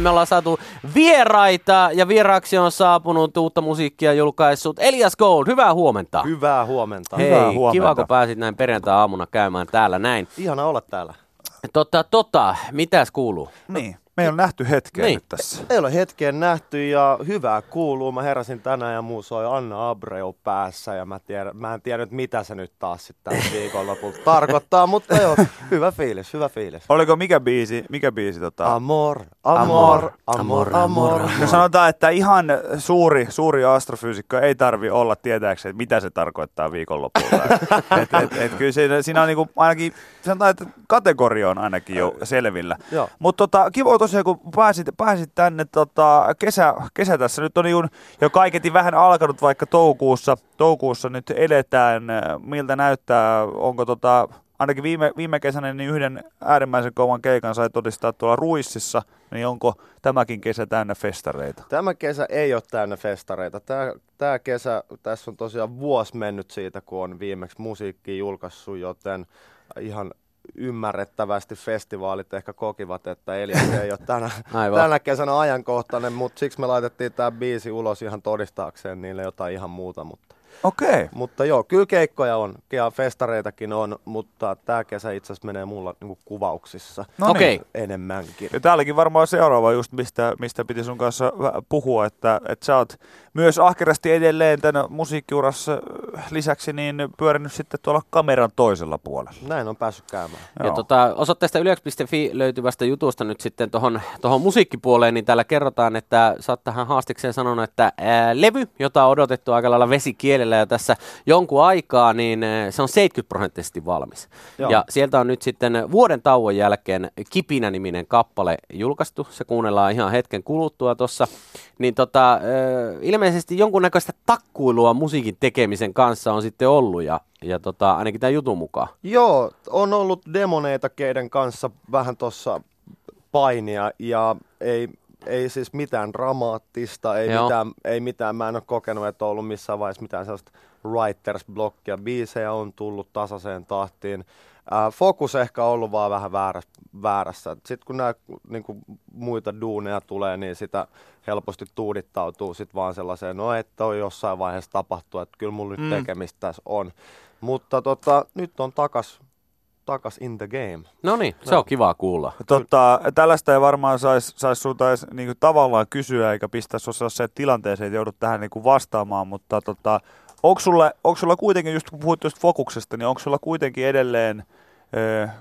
Me ollaan saatu vieraita ja vieraaksi on saapunut uutta musiikkia julkaissut Elias Gold. Hyvää huomenta. Hyvää huomenta. Hei, Hyvää huomenta. kiva kun pääsit näin perjantai-aamuna käymään täällä näin. Ihana olla täällä. Tota, tota, mitäs kuuluu? Niin, me ei ole nähty hetkeä Niin. nyt tässä. Ei ole hetkeen nähty ja hyvää kuuluu. Mä heräsin tänään ja muu soi Anna Abreu päässä ja mä, tiedän, mä en tiedä nyt mitä se nyt taas sitten viikonlopulta tarkoittaa, mutta joo, hyvä fiilis, hyvä fiilis. Oliko mikä biisi, mikä biisi tota? Amor, amor, amor, amor. No sanotaan, että ihan suuri, suuri astrofyysikko ei tarvi olla tietääkseen, mitä se tarkoittaa viikonlopulta. et, et, et, kyllä siinä, siinä on niinku ainakin, sanotaan, että kategoria on ainakin jo selvillä. Mutta tota, kiva tosiaan, kun pääsit, pääsit tänne, tota, kesä, kesä tässä nyt on niinku jo kaiketi vähän alkanut, vaikka toukokuussa, toukokuussa nyt eletään. Miltä näyttää, onko tota, ainakin viime, viime kesänä niin yhden äärimmäisen kovan keikan sai todistaa tuolla Ruississa, niin onko tämäkin kesä täynnä festareita? Tämä kesä ei ole täynnä festareita. Tämä, tämä kesä, tässä on tosiaan vuosi mennyt siitä, kun on viimeksi musiikki julkaissut, joten ihan ymmärrettävästi festivaalit ehkä kokivat, että Elias ei ole tänä, Aivan. tänä kesänä ajankohtainen, mutta siksi me laitettiin tämä biisi ulos ihan todistaakseen niille jotain ihan muuta. Mutta, Okei. mutta joo, kyllä keikkoja on ja festareitakin on, mutta tämä kesä itse asiassa menee mulla niin kuvauksissa No niin. enemmänkin. Ja täälläkin varmaan seuraava just, mistä, mistä piti sun kanssa puhua, että, että sä oot myös ahkerasti edelleen tämän musiikkiurassa äh, lisäksi niin pyörinyt sitten tuolla kameran toisella puolella. Näin on päässyt käymään. Ja Joo. tota, osoitteesta yle.fi löytyvästä jutusta nyt sitten tuohon tohon musiikkipuoleen, niin täällä kerrotaan, että sä oot tähän haastikseen sanonut, että ää, levy, jota on odotettu aika lailla vesikielellä jo tässä jonkun aikaa, niin ää, se on 70 prosenttisesti valmis. Joo. Ja sieltä on nyt sitten vuoden tauon jälkeen Kipinä-niminen kappale julkaistu. Se kuunnellaan ihan hetken kuluttua tuossa. Niin tota, ää, ilmeisesti jonkunnäköistä takkuilua musiikin tekemisen kanssa on sitten ollut ja, ja tota, ainakin tämän jutun mukaan. Joo, on ollut demoneita, keiden kanssa vähän tuossa painia ja ei, ei siis mitään dramaattista, ei Joo. mitään, ei mitään, mä en ole kokenut, että on ollut missään vaiheessa mitään sellaista writers blockia, biisejä on tullut tasaiseen tahtiin. Ää, fokus ehkä on ollut vaan vähän väärässä. väärässä. Sitten kun nämä niin muita duuneja tulee, niin sitä helposti tuudittautuu sit vaan sellaiseen, no että on jossain vaiheessa tapahtuu, että kyllä mulla nyt Mm. tekemistä tässä on. Mutta tota, nyt on takas, takas in the game. No niin, se on kivaa kuulla. Tota, tällaista ei varmaan saisi sais sulta edes niinku, tavallaan kysyä eikä pistää sinua sellaiseen tilanteeseen, että joudut tähän niinku, vastaamaan, mutta tota, onko sulla, onko sulla kuitenkin, just kun puhuit tuosta fokuksesta, niin onko sulla kuitenkin edelleen,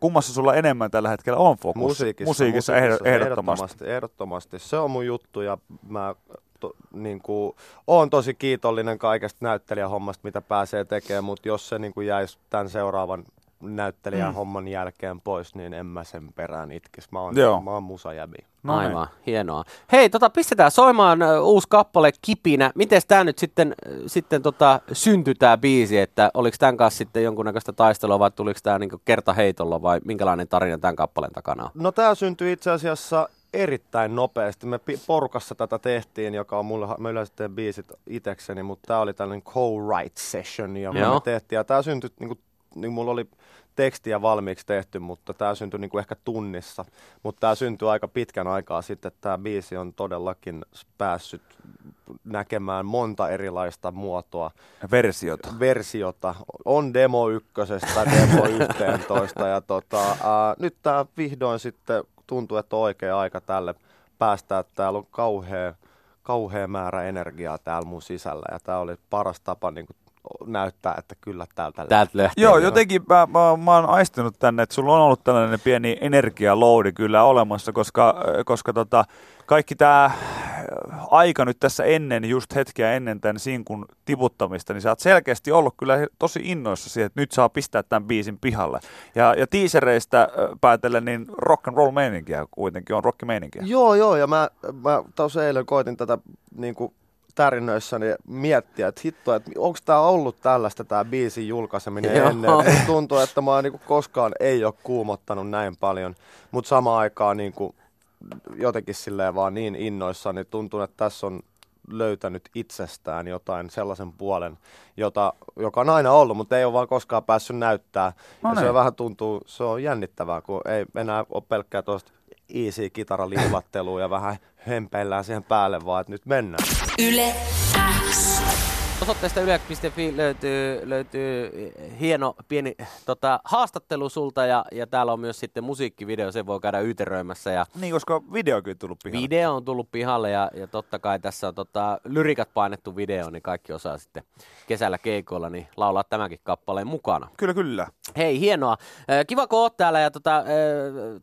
kummassa sulla enemmän tällä hetkellä on fokus? Musiikissa, musiikissa, ehdo- ehdottomasti. ehdottomasti. Se on mun juttu ja mä to, niin kuin, oon tosi kiitollinen kaikesta näyttelijähommasta, mitä pääsee tekemään, mutta jos se niin kuin jäisi tämän seuraavan näyttelijän Mm. homman jälkeen pois, niin en mä sen perään itkis. Mä oon, Joo. mä oon musajäbi. No niin. Aivan, hienoa. Hei, tota, pistetään soimaan uusi kappale Kipinä. Miten tämä nyt sitten, sitten tota, syntyi tämä biisi, että oliko tämän kanssa sitten jonkunnäköistä taistelua vai tuliko tämä niinku kertaheitolla vai minkälainen tarina tämän kappaleen takana on? No tämä syntyi itse asiassa erittäin nopeasti. Me porukassa tätä tehtiin, joka on mulle, mä yleensä teen biisit itekseni, mutta tämä oli tällainen co-write session, Joo. me tehtiin. Ja tämä syntyi, niin kuin, niin mulla oli tekstiä valmiiksi tehty, mutta tämä syntyi niin kuin ehkä tunnissa. Mutta tämä syntyi aika pitkän aikaa sitten, että tämä biisi on todellakin päässyt näkemään monta erilaista muotoa Versiota. versiota. On demo ykkösestä, demo 11 ja tota, ää, nyt tämä vihdoin sitten tuntuu, että on oikea aika tälle päästää. Täällä on kauhea, kauhea määrä energiaa täällä mun sisällä ja tämä oli paras tapa niin näyttää, että kyllä täältä Täältä lähtee. Joo, jotenkin mä, mä, mä oon aistinut tänne, että sulla on ollut tällainen pieni energialoudi kyllä olemassa, koska, koska tota, kaikki tämä aika nyt tässä ennen, just hetkeä ennen tämän sinkun tiputtamista, niin sä oot selkeästi ollut kyllä tosi innoissa siihen, että nyt saa pistää tämän biisin pihalle. Ja, ja teasereistä ö, päätellen, niin rock and roll meininkiä kuitenkin on rockimeininkiä. Joo, joo, ja mä, mä tuossa eilen koitin tätä niin kuin tärinöissäni miettiä, että hitto, että onko tämä ollut tällaista tämä biisin julkaiseminen Joo. ennen. Et tuntuu, että mä niinku koskaan ei ole kuumottanut näin paljon, mutta samaan aikaan niinku jotenkin silleen vaan niin innoissaan, niin tuntuu, että tässä on löytänyt itsestään jotain sellaisen puolen, jota, joka on aina ollut, mutta ei ole vaan koskaan päässyt näyttää. No ja se niin. vähän tuntuu, se on jännittävää, kun ei enää ole pelkkää tuosta easy kitaraliulattelua ja vähän hempeillään siihen päälle vaan, että nyt mennään. Yle X. Osoitteesta yle.fi löytyy, löytyy hieno pieni tota, haastattelu sulta ja, ja täällä on myös sitten musiikkivideo, se voi käydä yteröimässä. Ja Niin, koska videokin tullut pihalle. video on tullut pihalle ja, ja totta kai tässä on tota, lyrikat painettu video, niin kaikki osaa sitten kesällä keikoilla niin laulaa tämänkin kappaleen mukana. Kyllä, kyllä. Hei, hienoa. Äh, Kiva, kun oot täällä ja tota,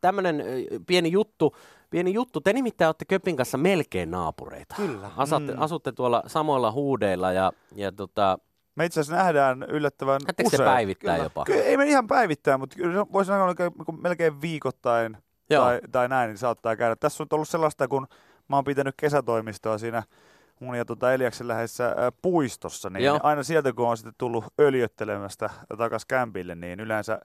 tämmöinen pieni juttu. Pieni juttu. Te nimittäin olette Köpin kanssa melkein naapureita. Kyllä. Asatte, mm. Asutte tuolla samoilla huudeilla ja, ja tota, Me itse asiassa nähdään yllättävän näettekö te usein. päivittäin Kyllä. jopa? Kyllä, ei me ihan päivittäin, mutta se voisi sanoa että melkein viikoittain Joo. tai, tai näin, niin saattaa käydä. Tässä on ollut sellaista, kun mä oon pitänyt kesätoimistoa siinä mun ja tuota Eliaksen läheisessä puistossa, niin Joo. aina sieltä kun on sitten tullut öljyttelemästä takas kämpille, niin yleensä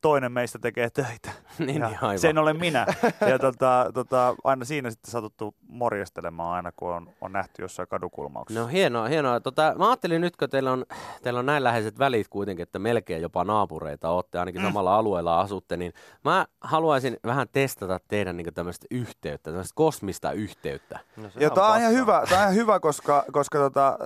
toinen meistä tekee töitä. niin, Ja niin, aivan. sen olen minä. Ja tota, tota, aina siinä sitten satuttu morjestelemaan aina, kun on, on nähty jossain kadukulmauksessa. No hienoa, hienoa. Tota, mä ajattelin nyt, kun teillä on, teillä on näin läheiset välit kuitenkin, että melkein jopa naapureita olette, ainakin samalla alueella asutte, niin mä haluaisin vähän testata teidän niin tämmöistä yhteyttä, tämmöistä kosmista yhteyttä. No, Ja tämä on ihan hyvä, tää on ihan hyvä koska, koska tota,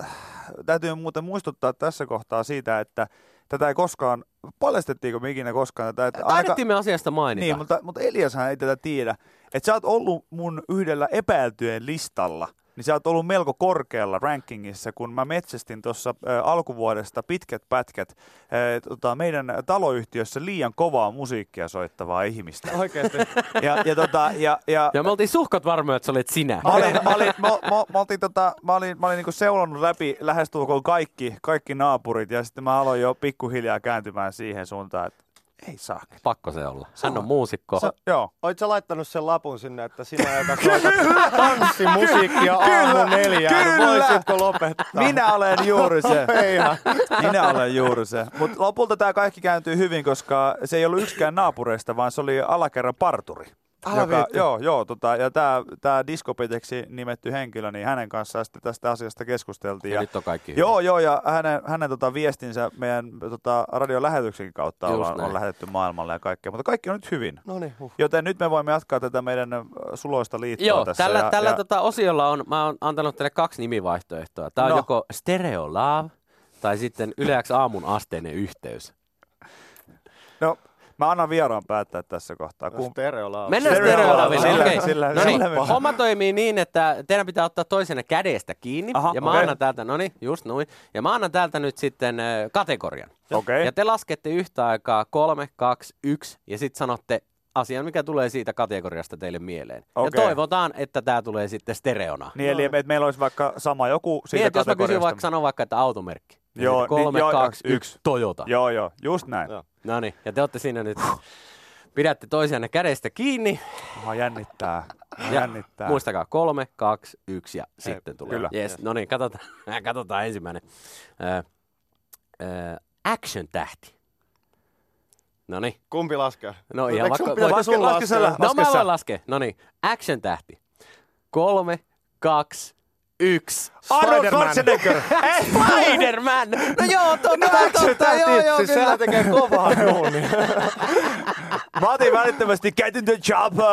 täytyy muuten muistuttaa tässä kohtaa siitä, että tätä ei koskaan, paljastettiinko me ikinä koskaan tätä? Että Taidettiin me asiasta mainita. niin, mutta, mutta Eliashan ei tätä tiedä. Että sä oot ollut mun yhdellä epäiltyjen listalla, niin sä oot ollut melko korkealla rankingissa, kun mä metsästin tuossa alkuvuodesta pitkät pätkät ä, tota, meidän taloyhtiössä liian kovaa musiikkia soittavaa ihmistä. Oikeesti. Ja, ja, tota, ja, ja, Ja me oltiin suhkot varmoja, että sä olit sinä. Mä olin, mä olin, mä, mä, mä oltiin tota, mä olin, mä olin niinku seulonnut läpi lähestulkoon kaikki, kaikki naapurit ja sitten mä aloin jo pikkuhiljaa kääntymään siihen suuntaan, että ei saa. Pakko se olla. Hän on muusikko. Se, joo. Oit sä laittanut sen lapun sinne, että sinä, joka soitat tanssimusiikkia aamu neljään, kyllä. voisitko lopettaa? Minä olen juuri se. Minä olen juuri se. Mutta lopulta tämä kaikki kääntyi hyvin, koska se ei ollut yksikään naapureista, vaan se oli alakerran parturi. Joka, joo, joo tota, ja tämä tää diskopeteksi nimetty henkilö, niin hänen kanssaan sitten tästä asiasta keskusteltiin. Ja Ja, nyt on kaikki hyvin. Joo, joo, ja hänen, hänen tota viestinsä meidän tota, radiolähetyksenkin kautta Just ollaan, näin. on lähetetty maailmalle ja kaikkea, mutta kaikki on nyt hyvin. No niin, huh. Joten nyt me voimme jatkaa tätä meidän suloista liittoa Joo, tässä. tällä, ja, tällä ja, Tota osiolla on, mä oon antanut teille kaksi nimivaihtoehtoa. Tämä on No. joko Stereo Love tai sitten Yleäks aamun asteinen yhteys. No, mä annan vieraan päättää tässä kohtaa. No, Kun, stereolla Mennään Stereo Stereo Lovelle. sillä- No niin, homma toimii niin, että teidän pitää ottaa toisenne kädestä kiinni. Aha, ja mä okei. annan täältä, no niin, just noin. Ja mä annan täältä nyt sitten kategorian. Okei. Ja te laskette yhtä aikaa kolme, kaksi, yksi ja sitten sanotte asian, mikä tulee siitä kategoriasta teille mieleen. Okei. Ja toivotaan, että tämä tulee sitten stereona. niin, eli että meillä olisi vaikka sama joku siitä Niin, että jos mä kysyn kategoriasta. vaikka, sanon vaikka, että automerkki. Joo, kolme, niin, joo, kaksi, joo, yksi, Toyota. Joo, joo, just näin. Joo. No niin, ja te olette siinä nyt, pidätte toisianne kädestä kiinni. Mua jännittää. Mua Ja jännittää. Muistakaa, kolme, kaksi, yksi ja sitten tulee. kyllä. Yes, no niin, katsotaan, katsotaan ensimmäinen. Ö, ö, action-tähti. No niin. Kumpi laskee? No ihan vaikka- sun pitäisi laske- sun laske laskea? sä- No Laske mä sä. voin laskea. No niin, action-tähti. Kolme, kaksi, yksi. Arnold. Schwarzenegger! Spider-Man! No joo, totta, totta, joo, joo, siis kyllä. tekee kovaa duunia. Mä otin välittömästi Get in the chopper!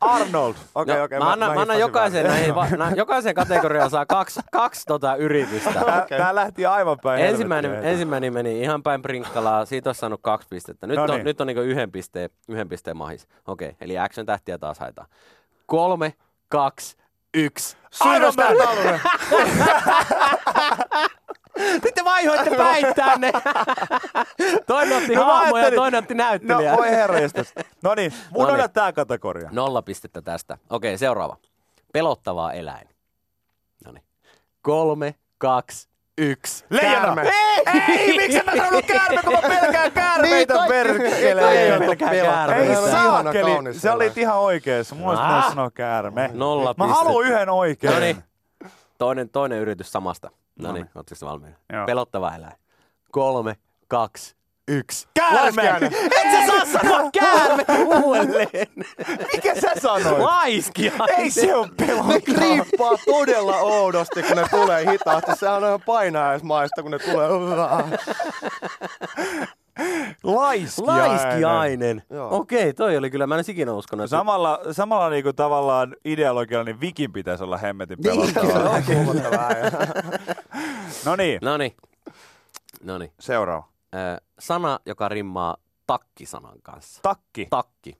Arnold! Okei, No, okei. mä, annan, mä annan hissasin jokaisen, näihin, va, na, jokaisen kategoriaan saa kaksi, kaksi tota yritystä. Tää, Okei. tää lähti aivan päin Ensimmäinen, helvettiä. ensimmäinen meni ihan päin prinkkalaa, siitä olisi saanut kaksi pistettä. Nyt No on, nyt on niin yhden pisteen, yhden pisteen mahis. Okei, eli action tähtiä taas haetaan. Kolme, kaksi, yksi. Sylvester Stallone. Sitten vaihoitte päin tänne. toinen otti No haamoja ja toinen otti No näyttelijää. voi herranjestas. No niin, mun No on niin. tää kategoria. Nolla pistettä tästä. Okei, seuraava. Pelottavaa eläin. No niin. Kolme, kaksi, yksi. Leijona! Ei, ei, miksi mä sanonut käärme, kun mä pelkään käärmeitä Niin, perkele. kaikki Ei, pelkää ei käärmeitä. Ihana saakeli, sä olit ihan oikeassa. Ah. pitänyt sanoa käärme. Nolla Mä haluan yhden oikein. No niin. Toinen, toinen yritys samasta. No niin, Noniin. ootteko valmiina? Joo. Pelottava eläin. Kolme, kaksi, yksi. Käärme! Et sä saa sanoa käärme uudelleen. Mikä sä sanoit? Laiskia. Ei se on Ne pelottava. kriippaa todella oudosti, kun ne tulee hitaasti. Sehän on ihan painajaismaista, kun ne tulee. Laiskiainen. Laiskiainen. Joo. Okei, toi oli kyllä, mä en olisi ikinä uskonut. että- Samalla, samalla niinku tavallaan ideologialla, niin Vikin pitäisi olla hemmetin Niin, pelottava. Huomattava äijä. No niin, Noniin. Noniin. seuraava. Ö, sana, joka rimmaa takkisanan kanssa. Takki. Takki.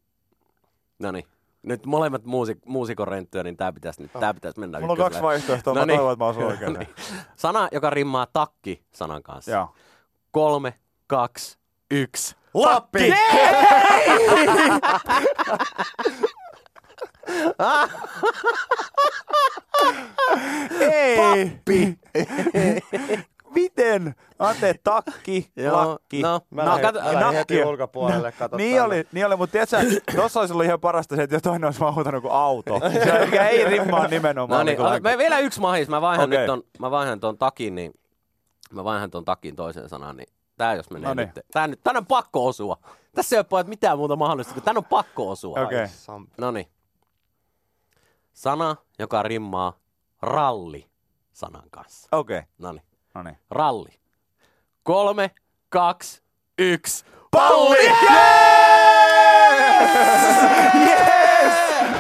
Noniin. Nyt molemmat muusik- muusikon renttyä, niin tää pitäisi, nyt, tää pitäisi mennä Mulla on kaksi vaihtoehtoa, mä toivon, että mä osun oikein. Noniin. Sana, joka rimmaa takki sanan kanssa. Joo. Kolme, kaksi, yksi. Lappi! Ei! Pappi! Miten? Ante, takki, lakki. no. Mä No, lähdin, kato- mä lähdin heti nakki. ulkopuolelle, kato Niin oli, niin oli, mutta tiedätkö, tossa olisi ollut ihan parasta se, että jo toinen olisi vaan huutanut kuin auto. Se mikä ei rimmaa nimenomaan. No niin, niin me vielä yksi mahis. Mä vaihan Okei. nyt ton, mä vaihan ton takin, niin mä vaihan ton takin toiseen sanaan, niin tää jos menee No niin. nyt. Tää, nyt, tän on pakko osua. Tässä ei ole pojat mitään muuta mahdollista, kun tän on pakko osua. Okei. Samp- No niin. Sana, joka rimmaa ralli sanan kanssa. Okei, No niin. No niin. Ralli. Kolme, kaksi, yksi. Palli! Yes! Yes!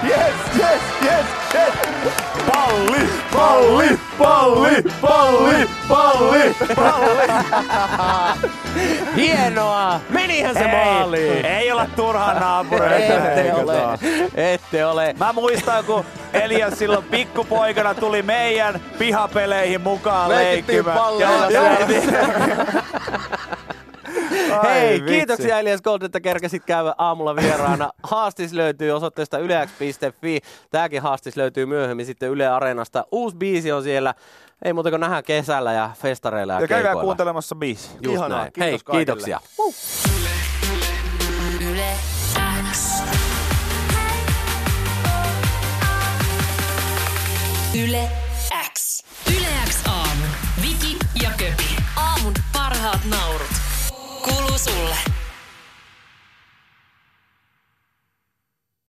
Yes, yes, yes, yes! Palli, palli, palli, palli, palli, palli! Hienoa! Menihän se maaliin! Ei, ei olla turhaan naapureita. Ette ole. Ette ole. Mä muistan, kun Elias silloin pikkupoikana tuli meidän pihapeleihin mukaan Leikittiin leikkimään. Hei, vitsi. kiitoksia Elias Gold, että kerkesit käydä aamulla vieraana. Haastis löytyy osoitteesta yleäks.fi. Tääkin haastis löytyy myöhemmin sitten Yle Areenasta. Uusi biisi on siellä. Ei muuta kuin nähdään kesällä ja festareilla ja, Ja käykää keikoilla. kuuntelemassa biisi. Just Ihanaa, näin. kiitos Hei, kaikille. kiitoksia. Yle X. Yle X aamu. Viki ja Köpi. Aamun parhaat naurut. Kuuluu sulle.